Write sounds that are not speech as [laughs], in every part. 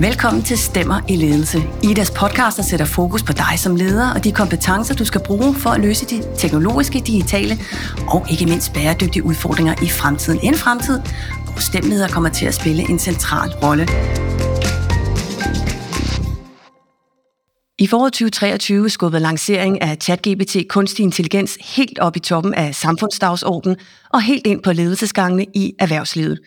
Velkommen til Stemmer i Ledelse. Idas podcast, der sætter fokus på dig som leder og de kompetencer, du skal bruge for at løse de teknologiske, digitale og ikke mindst bæredygtige udfordringer i fremtiden. En fremtid, hvor stemmeleder kommer til at spille en central rolle. I foråret 2023 skubbede lancering af ChatGPT kunstig intelligens helt op i toppen af samfundsdagsordenen og helt ind på ledelsesgangene i erhvervslivet.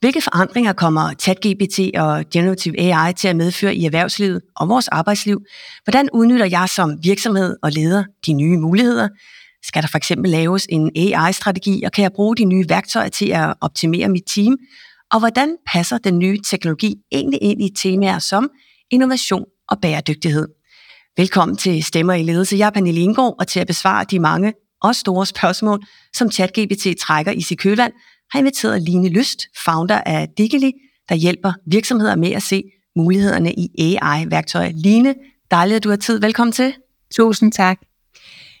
Hvilke forandringer kommer ChatGPT og Generative AI til at medføre i erhvervslivet og vores arbejdsliv? Hvordan udnytter jeg som virksomhed og leder de nye muligheder? Skal der for eksempel laves en AI-strategi, og kan jeg bruge de nye værktøjer til at optimere mit team? Og hvordan passer den nye teknologi egentlig ind i temaer som innovation og bæredygtighed? Velkommen til Stemmer i Ledelse. Jeg er Pernille Indgaard, og til at besvare de mange og store spørgsmål, som ChatGPT trækker i sit kølvand, har inviteret Line Lyst, founder af Digili, der hjælper virksomheder med at se mulighederne i AI-værktøjer. Line, dejligt, at du har tid. Velkommen til. Tusind tak.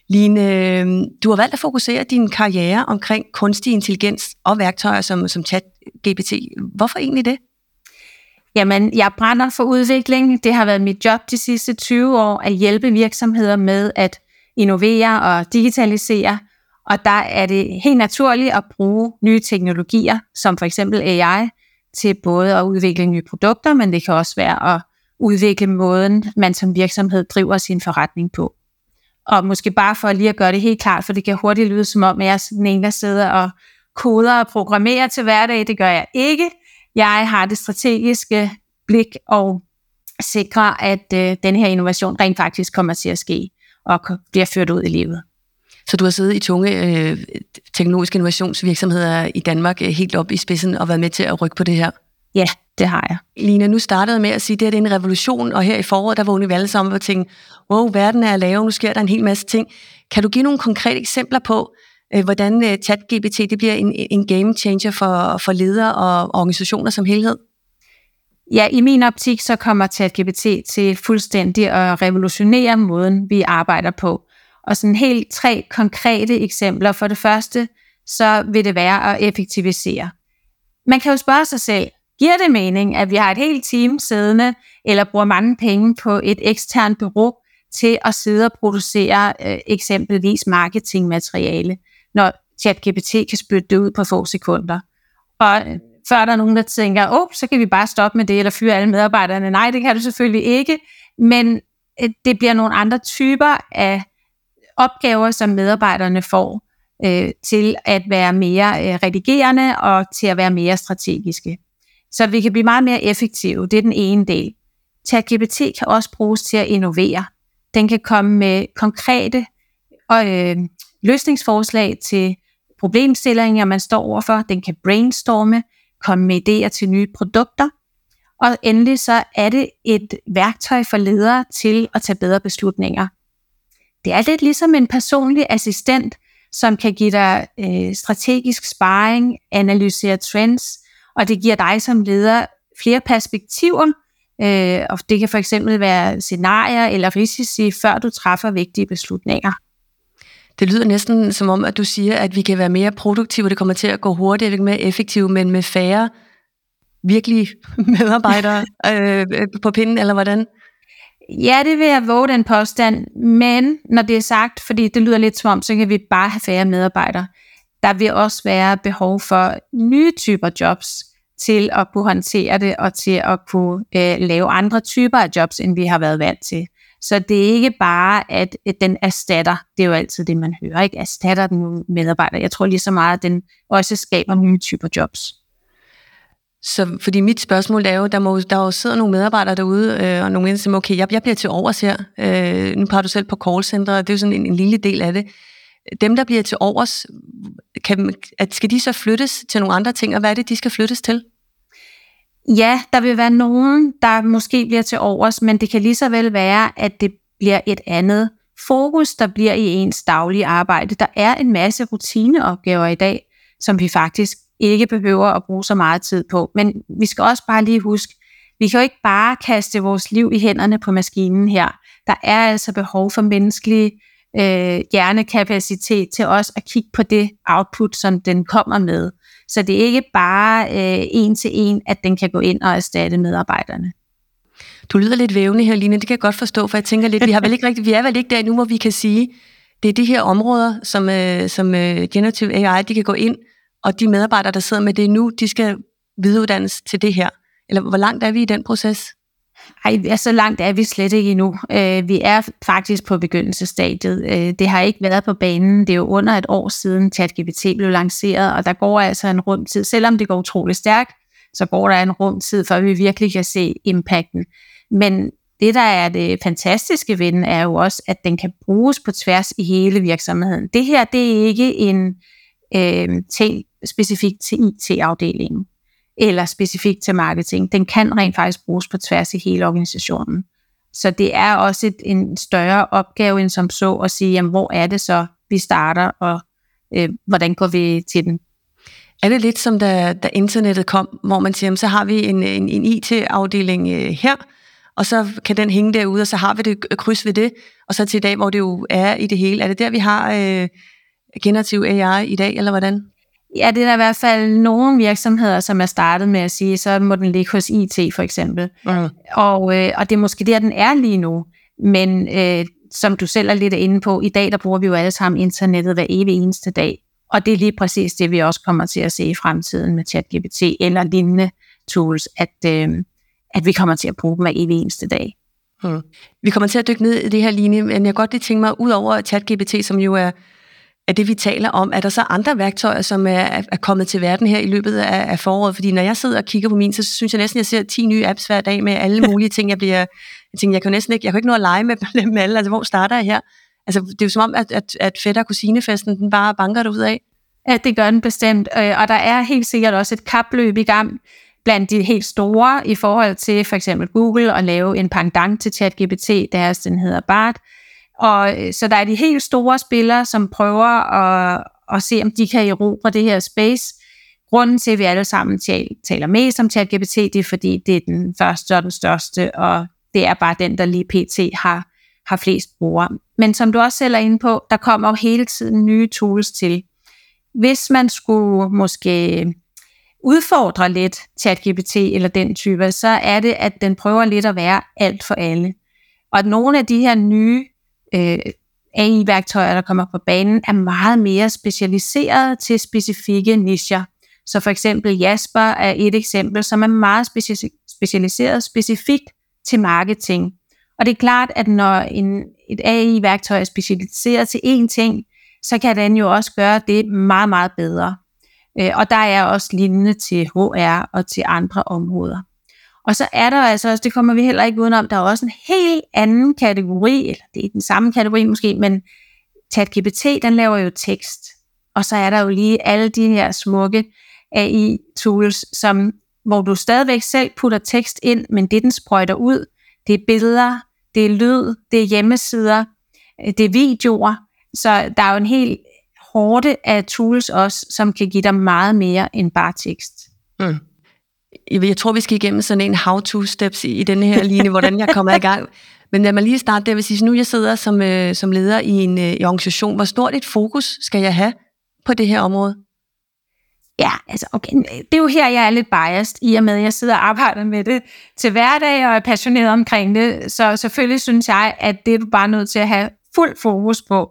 Line, du har valgt at fokusere din karriere omkring kunstig intelligens og værktøjer som, som ChatGPT. Hvorfor egentlig det? Jamen, jeg brænder for udvikling. Det har været mit job de sidste 20 år at hjælpe virksomheder med at innovere og digitalisere. Og der er det helt naturligt at bruge nye teknologier, som for eksempel AI, til både at udvikle nye produkter, men det kan også være at udvikle måden, man som virksomhed driver sin forretning på. Og måske bare for lige at gøre det helt klart, for det kan hurtigt lyde som om, at jeg er sådan en, der sidder og koder og programmerer til hverdag. Det gør jeg ikke. Jeg har det strategiske blik og sikrer, at øh, den her innovation rent faktisk kommer til at ske og bliver ført ud i livet. Så du har siddet i tunge øh, teknologiske innovationsvirksomheder i Danmark øh, helt op i spidsen og været med til at rykke på det her? Ja, det har jeg. Lina, nu startede med at sige, at det, er en revolution, og her i foråret, der vågnede vi alle sammen og tænkte, wow, verden er lav, nu sker der en hel masse ting. Kan du give nogle konkrete eksempler på, øh, hvordan øh, ChatGPT det bliver en, en game changer for, for ledere og organisationer som helhed? Ja, i min optik så kommer ChatGPT til fuldstændig at revolutionere måden, vi arbejder på. Og sådan helt tre konkrete eksempler. For det første, så vil det være at effektivisere. Man kan jo spørge sig selv, giver det mening, at vi har et helt team siddende, eller bruger mange penge på et eksternt bureau til at sidde og producere øh, eksempelvis marketingmateriale, når ChatGPT kan spytte det ud på få sekunder. Og øh, før der er nogen, der tænker, åh, så kan vi bare stoppe med det, eller fyre alle medarbejderne. Nej, det kan du selvfølgelig ikke, men øh, det bliver nogle andre typer af opgaver, som medarbejderne får øh, til at være mere øh, redigerende og til at være mere strategiske. Så vi kan blive meget mere effektive. Det er den ene del. ChatGPT kan også bruges til at innovere. Den kan komme med konkrete øh, løsningsforslag til problemstillinger, man står overfor. Den kan brainstorme, komme med idéer til nye produkter. Og endelig så er det et værktøj for ledere til at tage bedre beslutninger. Det er lidt ligesom en personlig assistent, som kan give dig øh, strategisk sparring, analysere trends, og det giver dig som leder flere perspektiver, øh, og det kan for eksempel være scenarier eller risici, før du træffer vigtige beslutninger. Det lyder næsten som om, at du siger, at vi kan være mere produktive, det kommer til at gå hurtigere, vi kan mere effektive, men med færre virkelige [laughs] medarbejdere [laughs] øh, på pinden, eller hvordan? Ja, det vil jeg våge den påstand, men når det er sagt, fordi det lyder lidt som om, så kan vi bare have færre medarbejdere. Der vil også være behov for nye typer jobs til at kunne håndtere det og til at kunne øh, lave andre typer af jobs, end vi har været vant til. Så det er ikke bare, at, den erstatter, det er jo altid det, man hører, ikke? Erstatter den medarbejder. Jeg tror lige så meget, at den også skaber nye typer jobs. Så fordi mit spørgsmål er jo, der må der jo sidder nogle medarbejdere derude, øh, og nogle mennesker siger, okay, jeg, jeg bliver til overs her. Øh, nu peger du selv på callcenter, det er jo sådan en, en lille del af det. Dem, der bliver til overs, kan, at, skal de så flyttes til nogle andre ting, og hvad er det, de skal flyttes til? Ja, der vil være nogen, der måske bliver til overs, men det kan lige så vel være, at det bliver et andet fokus, der bliver i ens daglige arbejde. Der er en masse rutineopgaver i dag, som vi faktisk ikke behøver at bruge så meget tid på. Men vi skal også bare lige huske, vi kan jo ikke bare kaste vores liv i hænderne på maskinen her. Der er altså behov for menneskelig øh, hjernekapacitet til os at kigge på det output, som den kommer med. Så det er ikke bare øh, en til en, at den kan gå ind og erstatte medarbejderne. Du lyder lidt vævende her, Line. Det kan jeg godt forstå, for jeg tænker lidt, vi, har vel ikke rigtig, vi er vel ikke der nu, hvor vi kan sige, det er de her områder, som, øh, som øh, Generative AI, de kan gå ind, og de medarbejdere, der sidder med det nu, de skal videreuddannes til det her. Eller hvor langt er vi i den proces? Ej, så langt er vi slet ikke endnu. Øh, vi er faktisk på begyndelsestadiet. Øh, det har ikke været på banen. Det er jo under et år siden ChatGPT blev lanceret, og der går altså en rum tid. Selvom det går utrolig stærkt, så går der en rum tid, før vi virkelig kan se impacten. Men det, der er det fantastiske ved den, er jo også, at den kan bruges på tværs i hele virksomheden. Det her, det er ikke en øh, ting specifikt til IT-afdelingen eller specifikt til marketing. Den kan rent faktisk bruges på tværs i hele organisationen. Så det er også et, en større opgave end som så at sige, jamen, hvor er det så, vi starter, og øh, hvordan går vi til den? Er det lidt som da, da internettet kom, hvor man siger, jamen, så har vi en, en, en IT-afdeling øh, her, og så kan den hænge derude, og så har vi det kryds ved det, og så til i dag, hvor det jo er i det hele. Er det der, vi har øh, generativ AI i dag, eller hvordan? Ja, det er der i hvert fald nogle virksomheder, som er startet med at sige, så må den ligge hos IT for eksempel. Mm. Og, øh, og det er måske der, den er lige nu. Men øh, som du selv er lidt inde på, i dag der bruger vi jo alle sammen internettet hver evig eneste dag. Og det er lige præcis det, vi også kommer til at se i fremtiden med ChatGPT eller lignende tools, at, øh, at vi kommer til at bruge dem hver evig eneste dag. Hmm. Vi kommer til at dykke ned i det her linje, men jeg godt lige tænke mig, ud over ChatGPT, som jo er af det, vi taler om, er der så andre værktøjer, som er, er kommet til verden her i løbet af, af foråret? Fordi når jeg sidder og kigger på min, så synes jeg næsten, at jeg ser 10 nye apps hver dag med alle [laughs] mulige ting. Jeg bliver, jeg tænker, jeg kan næsten ikke, jeg kan ikke nå at lege med [laughs] dem alle. Altså, hvor starter jeg her? Altså, det er jo som om, at, at, at fætter og kusinefesten, den bare banker ud af. Ja, det gør den bestemt. Øh, og der er helt sikkert også et kapløb i gang blandt de helt store i forhold til for eksempel Google at lave en pendant til ChatGPT, deres den hedder BART, og øh, så der er de helt store spillere, som prøver at, at se, om de kan erobre det her space. Grunden til, at vi alle sammen taler mest om ChatGPT, det er, fordi det er den første og den største, og det er bare den, der lige pt. har, har flest brugere. Men som du også selv er inde på, der kommer jo hele tiden nye tools til. Hvis man skulle måske udfordre lidt ChatGPT eller den type, så er det, at den prøver lidt at være alt for alle. Og at nogle af de her nye øh, AI-værktøjer, der kommer på banen, er meget mere specialiseret til specifikke nischer. Så for eksempel Jasper er et eksempel, som er meget specialiseret specifikt til marketing. Og det er klart, at når en, et AI-værktøj er specialiseret til én ting, så kan den jo også gøre det meget, meget bedre. Øh, og der er også lignende til HR og til andre områder. Og så er der altså også, det kommer vi heller ikke udenom, der er også en helt anden kategori, eller det er den samme kategori måske, men ChatGPT, den laver jo tekst. Og så er der jo lige alle de her smukke AI-tools, som, hvor du stadigvæk selv putter tekst ind, men det den sprøjter ud, det er billeder, det er lyd, det er hjemmesider, øh, det er videoer. Så der er jo en helt hårde af tools også, som kan give dig meget mere end bare tekst. Mm jeg tror, vi skal igennem sådan en how-to-steps i, i denne her linje, hvordan jeg kommer i gang. Men lad mig lige starte der, hvis nu jeg sidder som, øh, som leder i en øh, i organisation, hvor stort et fokus skal jeg have på det her område? Ja, altså okay, det er jo her, jeg er lidt biased, i og med, at jeg sidder og arbejder med det til hverdag og er passioneret omkring det. Så selvfølgelig synes jeg, at det er du bare nødt til at have fuld fokus på.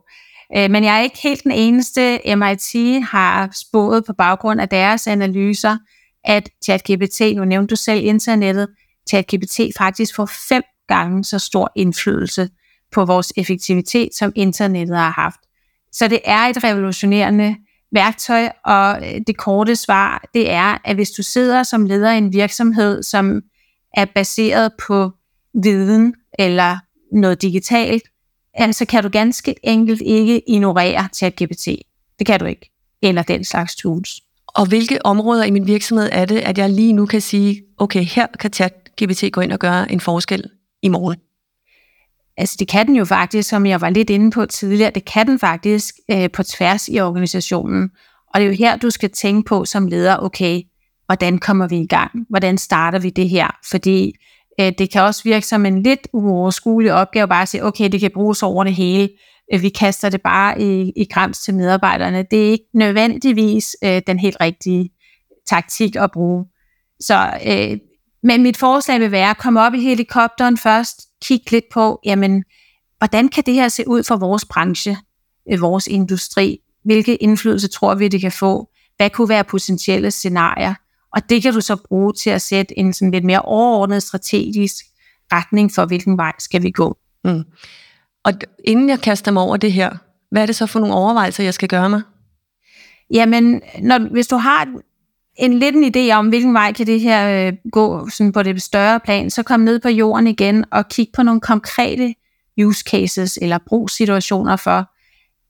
Øh, men jeg er ikke helt den eneste. MIT har spået på baggrund af deres analyser, at ChatGPT, nu nævnte du selv internettet, ChatGPT faktisk får fem gange så stor indflydelse på vores effektivitet, som internettet har haft. Så det er et revolutionerende værktøj, og øh, det korte svar, det er, at hvis du sidder som leder i en virksomhed, som er baseret på viden eller noget digitalt, øh, så kan du ganske enkelt ikke ignorere ChatGPT. Det kan du ikke. Eller den slags tools. Og hvilke områder i min virksomhed er det, at jeg lige nu kan sige, okay, her kan ChatGPT gå ind og gøre en forskel i morgen? Altså det kan den jo faktisk, som jeg var lidt inde på tidligere, det kan den faktisk øh, på tværs i organisationen. Og det er jo her, du skal tænke på som leder, okay, hvordan kommer vi i gang? Hvordan starter vi det her? Fordi øh, det kan også virke som en lidt uoverskuelig opgave, bare at sige, okay, det kan bruges over det hele. Øh, vi kaster det bare i, i grams til medarbejderne. Det er ikke nødvendigvis øh, den helt rigtige taktik at bruge. Så øh, Men mit forslag vil være at komme op i helikopteren først, kigge lidt på, jamen, hvordan kan det her se ud for vores branche, øh, vores industri? Hvilke indflydelse tror vi, det kan få? Hvad kunne være potentielle scenarier? Og det kan du så bruge til at sætte en sådan lidt mere overordnet strategisk retning for, hvilken vej skal vi gå. Mm. Og inden jeg kaster mig over det her, hvad er det så for nogle overvejelser, jeg skal gøre mig? Jamen, når, hvis du har en lidt en idé om, hvilken vej kan det her øh, gå sådan på det større plan, så kom ned på jorden igen og kig på nogle konkrete use cases eller brugssituationer for,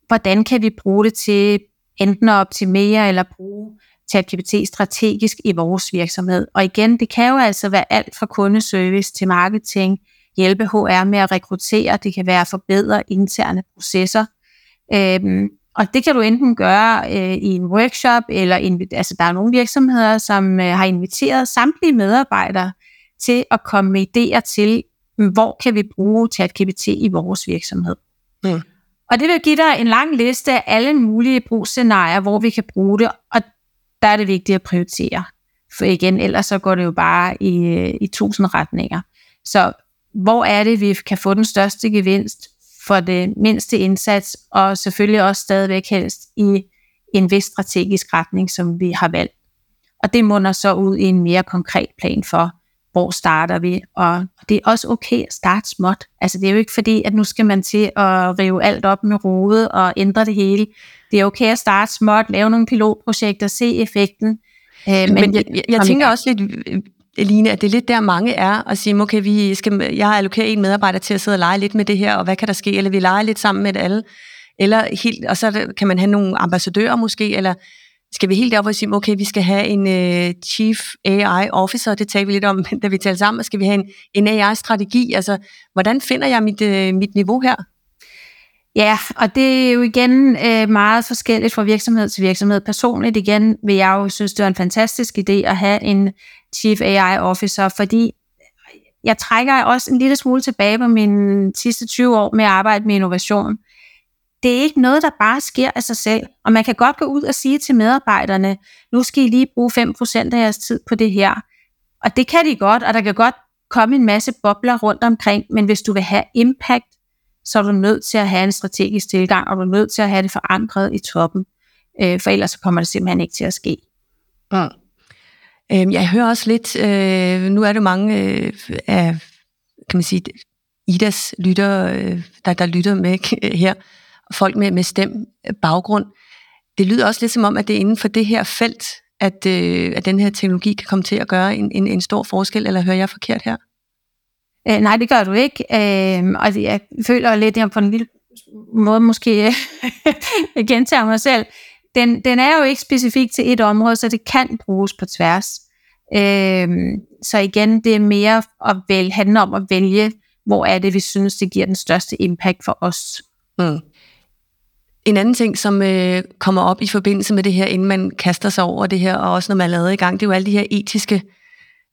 hvordan kan vi bruge det til enten at optimere eller bruge ChatGPT strategisk i vores virksomhed. Og igen, det kan jo altså være alt fra kundeservice til marketing, hjælpe HR med at rekruttere, det kan være at forbedre interne processer. Øhm, og det kan du enten gøre øh, i en workshop, eller inv- altså der er nogle virksomheder, som øh, har inviteret samtlige medarbejdere til at komme med idéer til, hvor kan vi bruge ChatGPT i vores virksomhed. Mm. Og det vil give dig en lang liste af alle mulige brugsscenarier, hvor vi kan bruge det, og der er det vigtigt at prioritere. For igen, ellers så går det jo bare i, øh, i tusind retninger. Så hvor er det, vi kan få den største gevinst for det mindste indsats, og selvfølgelig også stadigvæk helst i en vis strategisk retning, som vi har valgt. Og det munder så ud i en mere konkret plan for, hvor starter vi, og det er også okay at starte småt. Altså det er jo ikke fordi, at nu skal man til at rive alt op med rode og ændre det hele. Det er okay at starte småt, lave nogle pilotprojekter, se effekten. Øh, men, men jeg, jeg, jeg tænker også lidt, Line, at det er lidt der mange er, og sige, okay, vi skal, jeg allokerer en medarbejder til at sidde og lege lidt med det her, og hvad kan der ske, eller vi leger lidt sammen med det alle, eller helt, og så kan man have nogle ambassadører måske, eller skal vi helt op og sige, okay, vi skal have en uh, Chief AI Officer, det talte vi lidt om, [laughs] da vi talte sammen, skal vi have en, en AI-strategi, altså, hvordan finder jeg mit, uh, mit niveau her? Ja, og det er jo igen øh, meget forskelligt fra virksomhed til virksomhed. Personligt igen vil jeg jo synes, det er en fantastisk idé at have en Chief AI Officer, fordi jeg trækker også en lille smule tilbage på mine sidste 20 år med at arbejde med innovation. Det er ikke noget, der bare sker af sig selv, og man kan godt gå ud og sige til medarbejderne, nu skal I lige bruge 5% af jeres tid på det her. Og det kan de godt, og der kan godt komme en masse bobler rundt omkring, men hvis du vil have impact, så er du nødt til at have en strategisk tilgang, og du er nødt til at have det forankret i toppen, øh, for ellers så kommer det simpelthen ikke til at ske. Mm. Øhm, jeg hører også lidt, øh, nu er det mange øh, af, kan man sige, Idas lytter, øh, der, der lytter med [laughs] her, folk med, med stem øh, baggrund. Det lyder også lidt som om, at det er inden for det her felt, at, øh, at den her teknologi kan komme til at gøre en, en, en stor forskel, eller hører jeg forkert her? Øh, nej, det gør du ikke. Øh, og jeg føler lidt, at jeg på en lille måde måske øh, [laughs] gentager mig selv. Den, den er jo ikke specifik til et område, så det kan bruges på tværs. Øh, så igen, det er mere at vælge, handle om at vælge, hvor er det, vi synes, det giver den største impact for os. Mm. En anden ting, som øh, kommer op i forbindelse med det her, inden man kaster sig over det her, og også når man er lavet i gang, det er jo alle de her etiske øh,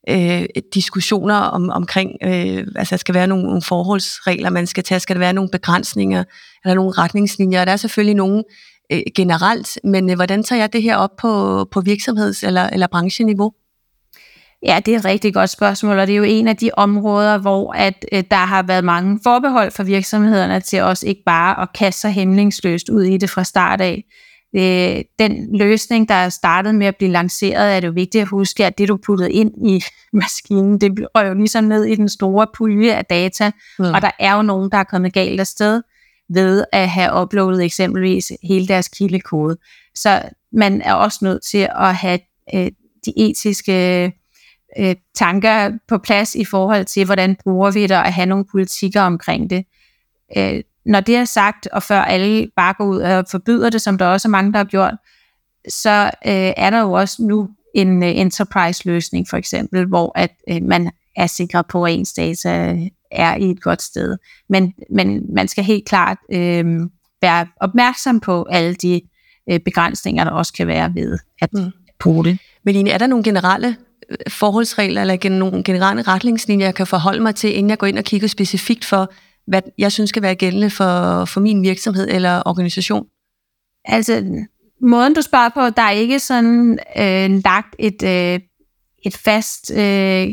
øh, diskussioner om, omkring, øh, altså der skal være nogle, nogle forholdsregler, man skal tage, skal der være nogle begrænsninger, eller nogle retningslinjer, der er selvfølgelig nogle øh, generelt, men øh, hvordan tager jeg det her op på, på virksomheds- eller, eller brancheniveau? Ja, det er et rigtig godt spørgsmål, og det er jo en af de områder, hvor at, øh, der har været mange forbehold for virksomhederne til også ikke bare at kaste sig hemmelingsløst ud i det fra start af. Øh, den løsning, der er startet med at blive lanceret, er det jo vigtigt at huske, at det du puttede ind i [laughs] maskinen, det røg jo ligesom ned i den store pulje af data, mm. og der er jo nogen, der er kommet galt afsted ved at have uploadet eksempelvis hele deres kildekode. Så man er også nødt til at have øh, de etiske øh, tanker på plads i forhold til, hvordan bruger vi det, og have nogle politikker omkring det. Øh, når det er sagt, og før alle bare går ud og forbyder det, som der også er mange, der har gjort, så øh, er der jo også nu en uh, enterprise-løsning for eksempel, hvor at øh, man er sikker på, at ens data er i et godt sted. Men, men man skal helt klart øh, være opmærksom på alle de øh, begrænsninger, der også kan være ved at mm. bruge det. Men er der nogle generelle øh, forholdsregler eller nogle generelle retningslinjer, jeg kan forholde mig til, inden jeg går ind og kigger specifikt for, hvad jeg synes skal være gældende for, for min virksomhed eller organisation? Altså, måden du spørger på, der er ikke sådan øh, lagt et, øh, et fast, øh,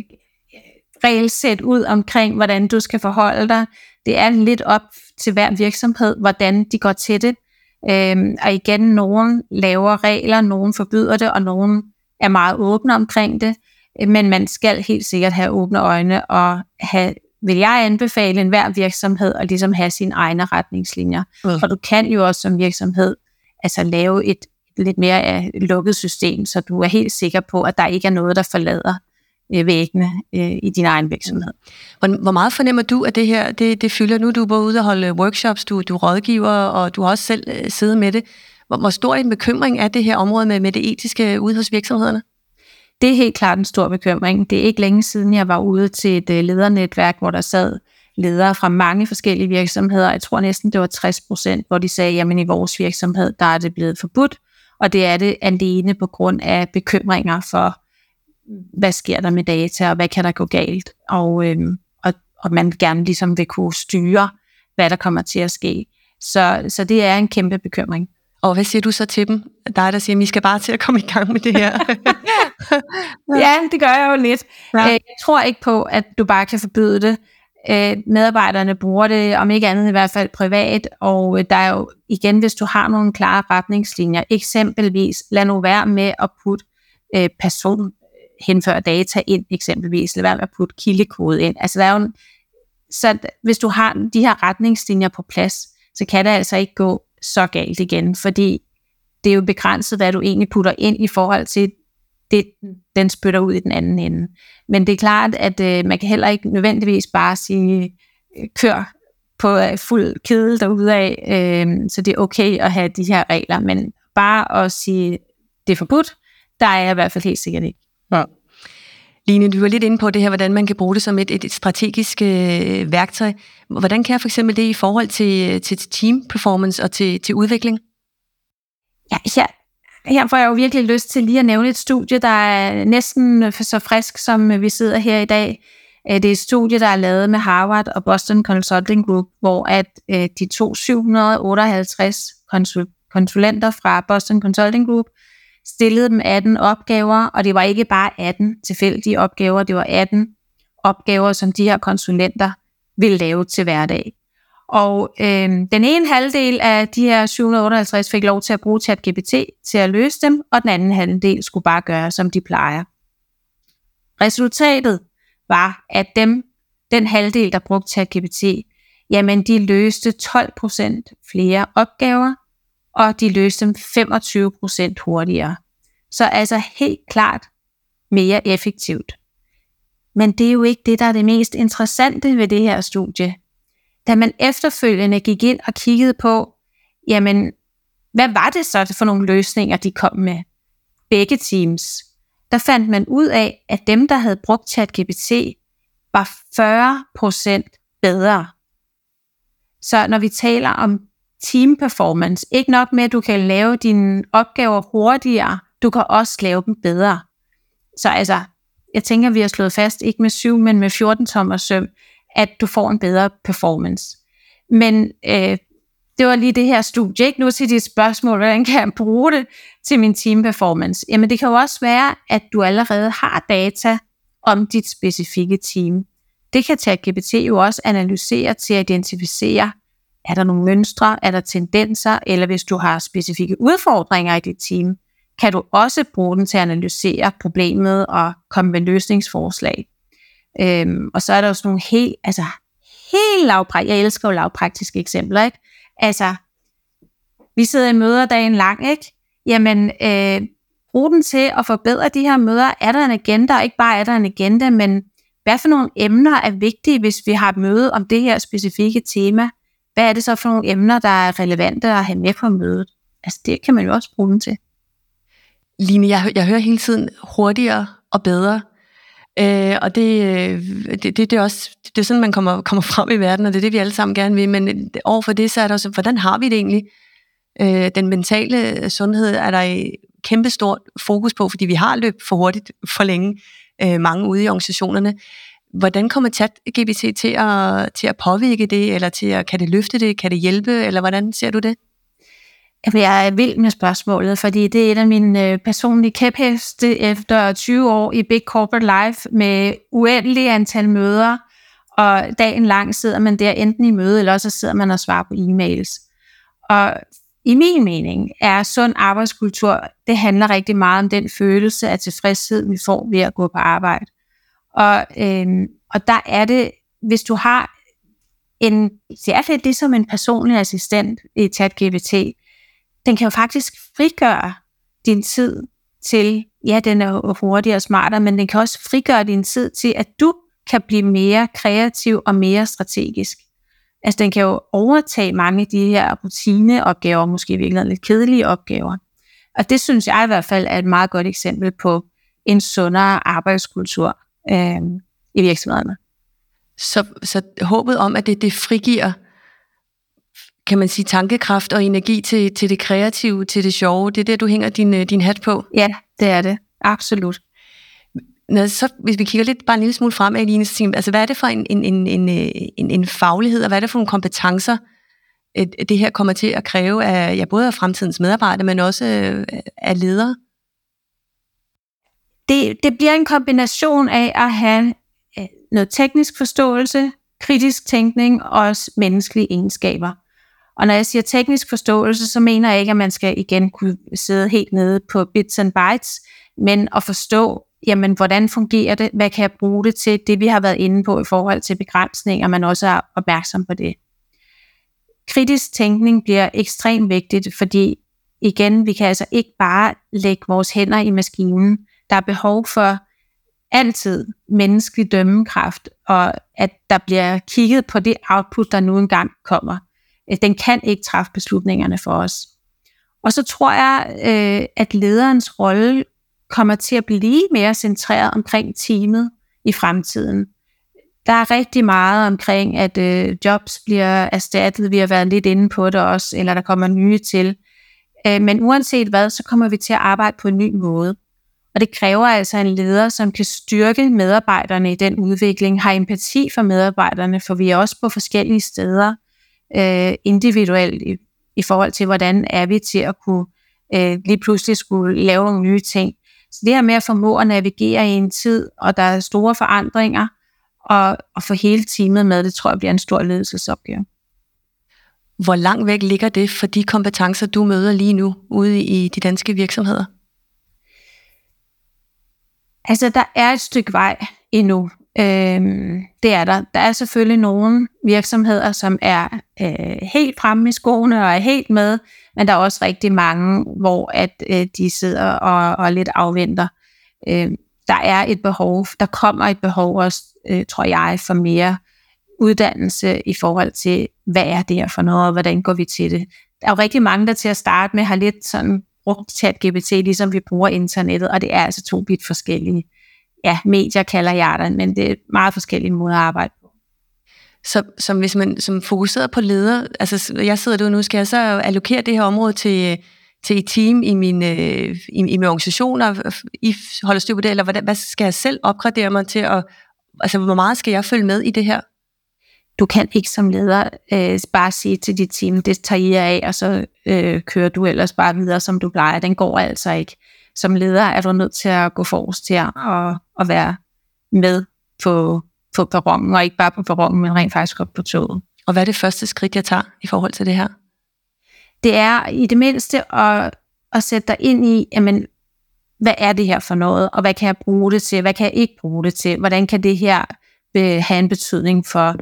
regelsæt ud omkring, hvordan du skal forholde dig. Det er lidt op til hver virksomhed, hvordan de går til det. Øhm, og igen, nogen laver regler, nogen forbyder det, og nogen er meget åbne omkring det. Men man skal helt sikkert have åbne øjne og have, vil jeg anbefale en hver virksomhed at ligesom have sine egne retningslinjer. Mm. For du kan jo også som virksomhed altså lave et lidt mere af lukket system, så du er helt sikker på, at der ikke er noget, der forlader øh, væggene øh, i din egen virksomhed. Hvor, hvor meget fornemmer du, at det her det, det fylder nu? Du er både ude og holde workshops, du, du er rådgiver, og du har også selv øh, siddet med det. Hvor, hvor stor en bekymring er det her område med, med det etiske ude hos virksomhederne? Det er helt klart en stor bekymring. Det er ikke længe siden, jeg var ude til et øh, ledernetværk, hvor der sad ledere fra mange forskellige virksomheder. Jeg tror næsten, det var 60 procent, hvor de sagde, at i vores virksomhed, der er det blevet forbudt, og det er det alene på grund af bekymringer for, hvad sker der med data, og hvad kan der gå galt, og, øhm, og, og man gerne ligesom vil kunne styre, hvad der kommer til at ske. Så, så det er en kæmpe bekymring. Og hvad siger du så til dem? Dig, der siger, at vi skal bare til at komme i gang med det her. [laughs] ja, det gør jeg jo lidt. Ja. Øh, jeg tror ikke på, at du bare kan forbyde det. Øh, medarbejderne bruger det, om ikke andet i hvert fald privat, og øh, der er jo igen, hvis du har nogle klare retningslinjer, eksempelvis lad nu være med at putte person henføre data ind, eksempelvis, lad være med at putte kildekode ind. Altså der er jo en, så hvis du har de her retningslinjer på plads, så kan det altså ikke gå så galt igen, fordi det er jo begrænset, hvad du egentlig putter ind i forhold til det, den spytter ud i den anden ende. Men det er klart, at øh, man kan heller ikke nødvendigvis bare sige, øh, kør på øh, fuld kedel derude af, øh, så det er okay at have de her regler, men bare at sige, det er forbudt, der er jeg i hvert fald helt sikkert ikke. Ja. Line, du var lidt inde på det her, hvordan man kan bruge det som et, et strategisk øh, værktøj. Hvordan kan jeg for eksempel det i forhold til, til team performance og til, til udvikling? Ja, her, her får jeg jo virkelig lyst til lige at nævne et studie, der er næsten så frisk, som vi sidder her i dag. Øh, det er et studie, der er lavet med Harvard og Boston Consulting Group, hvor at øh, de to 758 konsulenter fra Boston Consulting Group stillede dem 18 opgaver, og det var ikke bare 18 tilfældige opgaver, det var 18 opgaver, som de her konsulenter ville lave til hverdag. Og øh, den ene halvdel af de her 758 fik lov til at bruge ChatGPT til at løse dem, og den anden halvdel skulle bare gøre, som de plejer. Resultatet var, at dem, den halvdel, der brugte ChatGPT, jamen de løste 12% flere opgaver, og de løste dem 25% hurtigere. Så altså helt klart mere effektivt. Men det er jo ikke det, der er det mest interessante ved det her studie. Da man efterfølgende gik ind og kiggede på, jamen, hvad var det så for nogle løsninger, de kom med? Begge teams. Der fandt man ud af, at dem, der havde brugt ChatGPT, var 40% bedre. Så når vi taler om team performance. Ikke nok med, at du kan lave dine opgaver hurtigere, du kan også lave dem bedre. Så altså, jeg tænker, vi har slået fast, ikke med 7, men med 14 tommer søm, at du får en bedre performance. Men øh, det var lige det her studie, ikke? Nu til dit spørgsmål, hvordan kan jeg bruge det til min team performance? Jamen det kan jo også være, at du allerede har data om dit specifikke team. Det kan ChatGPT jo også analysere til at identificere, er der nogle mønstre? Er der tendenser? Eller hvis du har specifikke udfordringer i dit team, kan du også bruge den til at analysere problemet og komme med løsningsforslag. Øhm, og så er der også nogle helt, altså helt lavpraktiske, jeg elsker jo lavpraktiske eksempler, ikke? Altså, vi sidder i møder dagen lang, ikke? Jamen, øh, brug den til at forbedre de her møder. Er der en agenda, og ikke bare er der en agenda, men hvad for nogle emner er vigtige, hvis vi har et møde om det her specifikke tema? hvad er det så for nogle emner, der er relevante at have med på mødet? Altså det kan man jo også bruge den til. Line, jeg, jeg hører hele tiden hurtigere og bedre. Øh, og det, øh, det, det, det, er også det er sådan, man kommer, kommer frem i verden, og det er det, vi alle sammen gerne vil. Men øh, overfor det, så er der også, hvordan har vi det egentlig? Øh, den mentale sundhed er der et kæmpe stort fokus på, fordi vi har løbet for hurtigt for længe, øh, mange ude i organisationerne. Hvordan kommer ChatGPT til at, til at påvirke det, eller til at, kan det løfte det, kan det hjælpe, eller hvordan ser du det? Jeg er vild med spørgsmålet, fordi det er et af mine øh, personlige kæpheste efter 20 år i Big Corporate Life med uendelige antal møder, og dagen lang sidder man der enten i møde, eller så sidder man og svarer på e-mails. Og i min mening er sund arbejdskultur, det handler rigtig meget om den følelse af tilfredshed, vi får ved at gå på arbejde. Og, øhm, og der er det, hvis du har en, det er lidt ligesom en personlig assistent i ChatGPT, den kan jo faktisk frigøre din tid til, ja, den er hurtigere og smartere, men den kan også frigøre din tid til, at du kan blive mere kreativ og mere strategisk. Altså den kan jo overtage mange af de her rutineopgaver, måske virkelig lidt kedelige opgaver. Og det synes jeg i hvert fald er et meget godt eksempel på en sundere arbejdskultur øh, i virksomhederne. Så, så håbet om, at det, det frigiver kan man sige, tankekraft og energi til, til det kreative, til det sjove. Det er det, du hænger din, øh, din hat på. Ja, det er det. Absolut. Når, så, hvis vi kigger lidt bare en lille smule frem, Aline, så tænker, altså, hvad er det for en, en, en, en, øh, en, en faglighed, og hvad er det for nogle kompetencer, det her kommer til at kræve af ja, både af fremtidens medarbejdere, men også øh, af ledere? Det, det bliver en kombination af at have noget teknisk forståelse, kritisk tænkning og også menneskelige egenskaber. Og når jeg siger teknisk forståelse, så mener jeg ikke, at man skal igen kunne sidde helt nede på bits and bytes, men at forstå, jamen, hvordan fungerer det, hvad kan jeg bruge det til, det vi har været inde på i forhold til begrænsninger, man også er opmærksom på det. Kritisk tænkning bliver ekstremt vigtigt, fordi igen, vi kan altså ikke bare lægge vores hænder i maskinen. Der er behov for altid menneskelig dømmekraft, og at der bliver kigget på det output, der nu engang kommer. Den kan ikke træffe beslutningerne for os. Og så tror jeg, øh, at lederens rolle kommer til at blive mere centreret omkring teamet i fremtiden. Der er rigtig meget omkring, at øh, jobs bliver erstattet. Vi har været lidt inde på det også, eller der kommer nye til. Øh, men uanset hvad, så kommer vi til at arbejde på en ny måde. Og det kræver altså en leder, som kan styrke medarbejderne i den udvikling, har empati for medarbejderne, for vi er også på forskellige steder øh, individuelt i, i forhold til, hvordan er vi til at kunne øh, lige pludselig skulle lave nogle nye ting. Så det her med at formå at navigere i en tid, og der er store forandringer, og, og få hele teamet med, det tror jeg bliver en stor ledelsesopgave. Hvor langt væk ligger det for de kompetencer, du møder lige nu ude i de danske virksomheder? Altså, der er et stykke vej endnu. Øhm, det er der. Der er selvfølgelig nogle virksomheder, som er øh, helt fremme i skoene og er helt med, men der er også rigtig mange, hvor at øh, de sidder og, og lidt afventer. Øh, der er et behov, der kommer et behov også, øh, tror jeg, for mere uddannelse i forhold til, hvad er det her for noget, og hvordan går vi til det. Der er jo rigtig mange, der til at starte med har lidt sådan brugt ChatGPT, ligesom vi bruger internettet, og det er altså to vidt forskellige ja, medier kalder jeg det, men det er meget forskellige måder at arbejde på. Så som hvis man som fokuseret på leder, altså jeg sidder der nu, skal jeg så allokere det her område til, til et team i min, øh, i, i min organisation, og I holder styr på det, eller hvad, hvad skal jeg selv opgradere mig til, og altså hvor meget skal jeg følge med i det her? Du kan ikke som leder øh, bare sige til dit team, det tager I af, og så øh, kører du ellers bare videre, som du plejer. Den går altså ikke som leder er du nødt til at gå forrest til at, at være med på, på perronen, og ikke bare på perronen, men rent faktisk op på toget. Og hvad er det første skridt, jeg tager i forhold til det her? Det er i det mindste at, at sætte dig ind i, jamen, hvad er det her for noget, og hvad kan jeg bruge det til, hvad kan jeg ikke bruge det til, hvordan kan det her øh, have en betydning for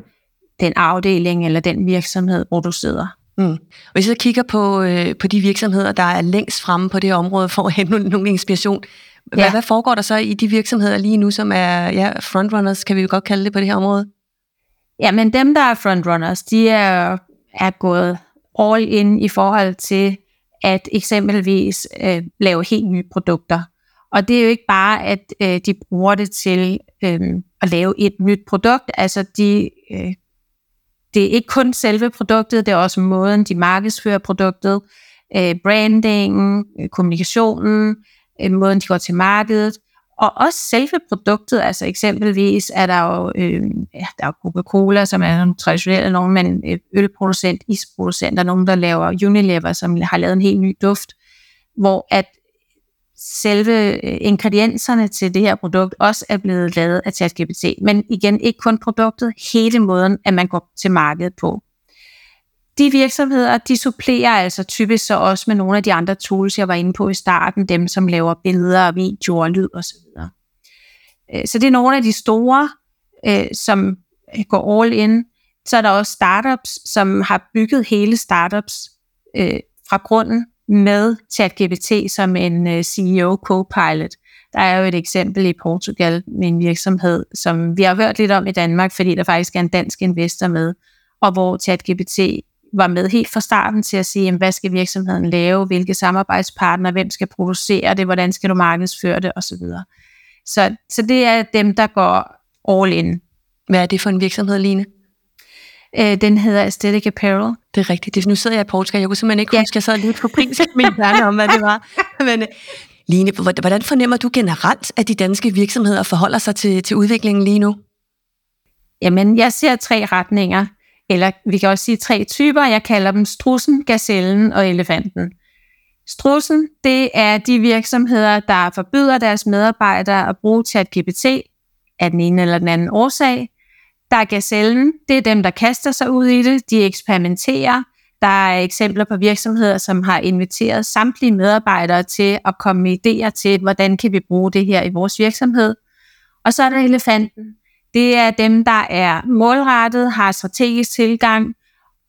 den afdeling eller den virksomhed, hvor du sidder. Mm. Hvis jeg kigger på, øh, på de virksomheder, der er længst fremme på det her område for at hente [laughs] nogle inspiration, hvad, ja. hvad foregår der så i de virksomheder lige nu, som er ja, frontrunners, kan vi jo godt kalde det på det her område? Ja, men dem, der er frontrunners, de er, er gået all in i forhold til at eksempelvis øh, lave helt nye produkter. Og det er jo ikke bare, at øh, de bruger det til øh, at lave et nyt produkt, altså de øh, det er ikke kun selve produktet, det er også måden, de markedsfører produktet, øh, branding, øh, kommunikationen, øh, måden, de går til markedet, Og også selve produktet, altså eksempelvis er der jo, øh, ja, der er Coca-Cola, som er en traditionel nogen, men øh, ølproducent, isproducent, og nogen, der laver Unilever, som har lavet en helt ny duft, hvor at selve øh, ingredienserne til det her produkt også er blevet lavet af ChatGPT. Men igen, ikke kun produktet, hele måden, at man går til markedet på. De virksomheder, de supplerer altså typisk så også med nogle af de andre tools, jeg var inde på i starten, dem som laver billeder, videoer, lyd osv. Øh, så det er nogle af de store, øh, som går all in. Så er der også startups, som har bygget hele startups fra grunden med ChatGPT som en øh, CEO co-pilot. Der er jo et eksempel i Portugal med en virksomhed, som vi har hørt lidt om i Danmark, fordi der faktisk er en dansk investor med, og hvor ChatGPT var med helt fra starten til at sige, hvad skal virksomheden lave, hvilke samarbejdspartnere, hvem skal producere det, hvordan skal du markedsføre det osv. Så, så det er dem, der går all in. Hvad er det for en virksomhed, Line? Øh, den hedder Aesthetic Apparel. Det er rigtigt. Det, nu sidder jeg i Portugal. Jeg kunne simpelthen ikke ja. huske, at jeg sad lidt på pris min hjerne om, hvad det var. [laughs] Men, øh, Line, hvordan fornemmer du generelt, at de danske virksomheder forholder sig til, til udviklingen lige nu? Jamen, jeg ser tre retninger, eller vi kan også sige tre typer. Jeg kalder dem strussen, gazellen og elefanten. Strussen, det er de virksomheder, der forbyder deres medarbejdere at bruge ChatGPT af den ene eller den anden årsag. Der er gazellen, det er dem, der kaster sig ud i det, de eksperimenterer. Der er eksempler på virksomheder, som har inviteret samtlige medarbejdere til at komme med idéer til, hvordan kan vi bruge det her i vores virksomhed. Og så er der elefanten. Det er dem, der er målrettet, har strategisk tilgang,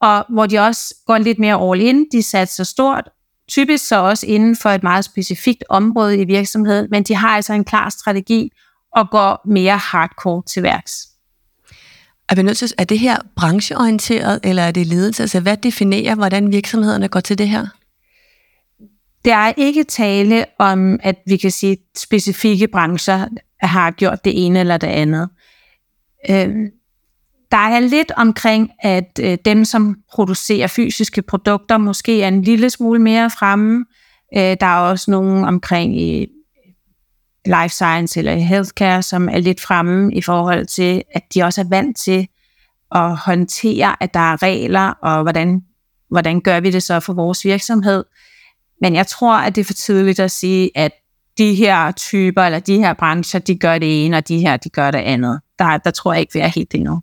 og hvor de også går lidt mere all in. De satser stort, typisk så også inden for et meget specifikt område i virksomheden, men de har altså en klar strategi og går mere hardcore til værks. Er, vi nødt til, er det her brancheorienteret, eller er det ledelse? Altså, hvad definerer, hvordan virksomhederne går til det her? Der er ikke tale om, at vi kan sige, at specifikke brancher har gjort det ene eller det andet. Øh, der er lidt omkring, at øh, dem, som producerer fysiske produkter, måske er en lille smule mere fremme. Øh, der er også nogen omkring i life science eller healthcare, som er lidt fremme i forhold til, at de også er vant til at håndtere, at der er regler, og hvordan, hvordan gør vi det så for vores virksomhed. Men jeg tror, at det er for tidligt at sige, at de her typer eller de her brancher, de gør det ene, og de her, de gør det andet. Der, der tror jeg ikke, vi er helt endnu.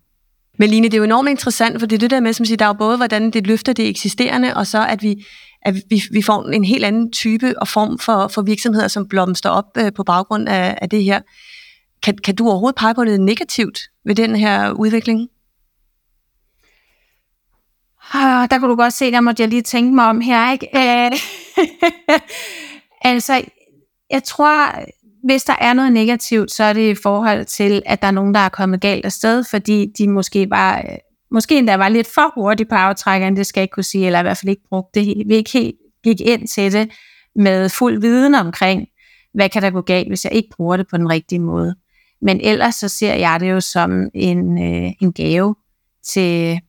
Men Line, det er jo enormt interessant, for det er det der med, som siger, der er jo både, hvordan det løfter det eksisterende, og så at vi, at vi, vi får en helt anden type og form for, for virksomheder, som blomster op øh, på baggrund af, af det her. Kan, kan du overhovedet pege på noget negativt ved den her udvikling? Ah, der kunne du godt se, der måtte jeg lige tænke mig om her. Ikke? Øh, [laughs] altså, jeg tror, hvis der er noget negativt, så er det i forhold til, at der er nogen, der er kommet galt afsted, fordi de måske var, øh, måske endda var lidt for hurtig på aftrækkeren, det skal jeg ikke kunne sige, eller i hvert fald ikke brugte det. Vi ikke helt gik ind til det med fuld viden omkring, hvad kan der gå galt, hvis jeg ikke bruger det på den rigtige måde. Men ellers så ser jeg det jo som en, øh, en gave til,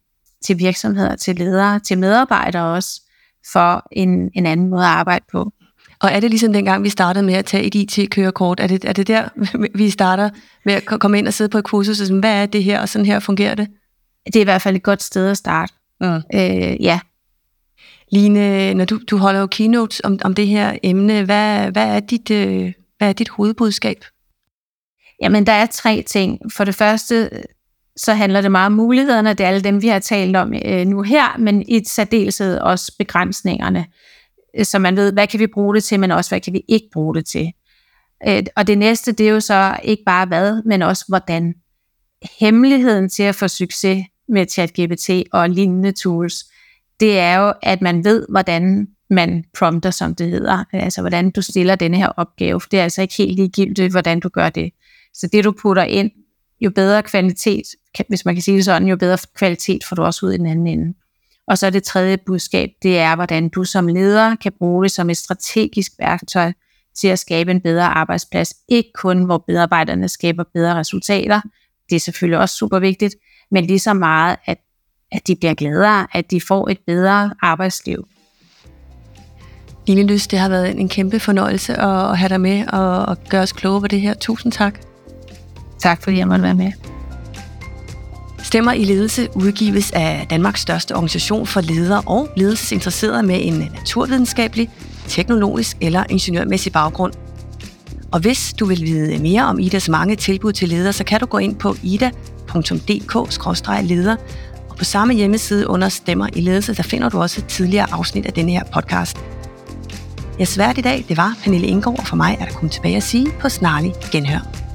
til virksomheder, til ledere, til medarbejdere også, for en, en anden måde at arbejde på. Og er det ligesom dengang, vi startede med at tage et IT-kørekort? Er det, er det der, [laughs] vi starter med at komme ind og sidde på et kursus og sådan, hvad er det her, og sådan her fungerer det? Det er i hvert fald et godt sted at starte. Mm. Øh, ja. Line, når du, du holder jo keynotes om, om det her emne, hvad, hvad, er dit, øh, hvad er dit hovedbudskab? Jamen, der er tre ting. For det første, så handler det meget om mulighederne, det er alle dem, vi har talt om øh, nu her, men i særdeleshed også begrænsningerne, øh, så man ved, hvad kan vi bruge det til, men også hvad kan vi ikke bruge det til. Øh, og det næste, det er jo så ikke bare hvad, men også hvordan. Hemmeligheden til at få succes med ChatGPT og lignende tools, det er jo, at man ved, hvordan man prompter, som det hedder. Altså, hvordan du stiller denne her opgave. For det er altså ikke helt ligegyldigt, hvordan du gør det. Så det, du putter ind, jo bedre kvalitet, hvis man kan sige det sådan, jo bedre kvalitet får du også ud i den anden ende. Og så det tredje budskab, det er, hvordan du som leder kan bruge det som et strategisk værktøj til at skabe en bedre arbejdsplads. Ikke kun, hvor medarbejderne skaber bedre resultater, det er selvfølgelig også super vigtigt, men lige så meget, at, at de bliver gladere, at de får et bedre arbejdsliv. Line Lys, det har været en kæmpe fornøjelse at have dig med og gøre os kloge på det her. Tusind tak. Tak fordi jeg måtte være med. Stemmer i ledelse udgives af Danmarks største organisation for ledere og ledelsesinteresserede med en naturvidenskabelig, teknologisk eller ingeniørmæssig baggrund. Og hvis du vil vide mere om IDAs mange tilbud til ledere, så kan du gå ind på ida.dk-leder, og på samme hjemmeside under Stemmer i ledelse, der finder du også et tidligere afsnit af denne her podcast. Jeg svært i dag, det var Pernille Indgaard, og for mig er der kun tilbage at sige på snarlig genhør.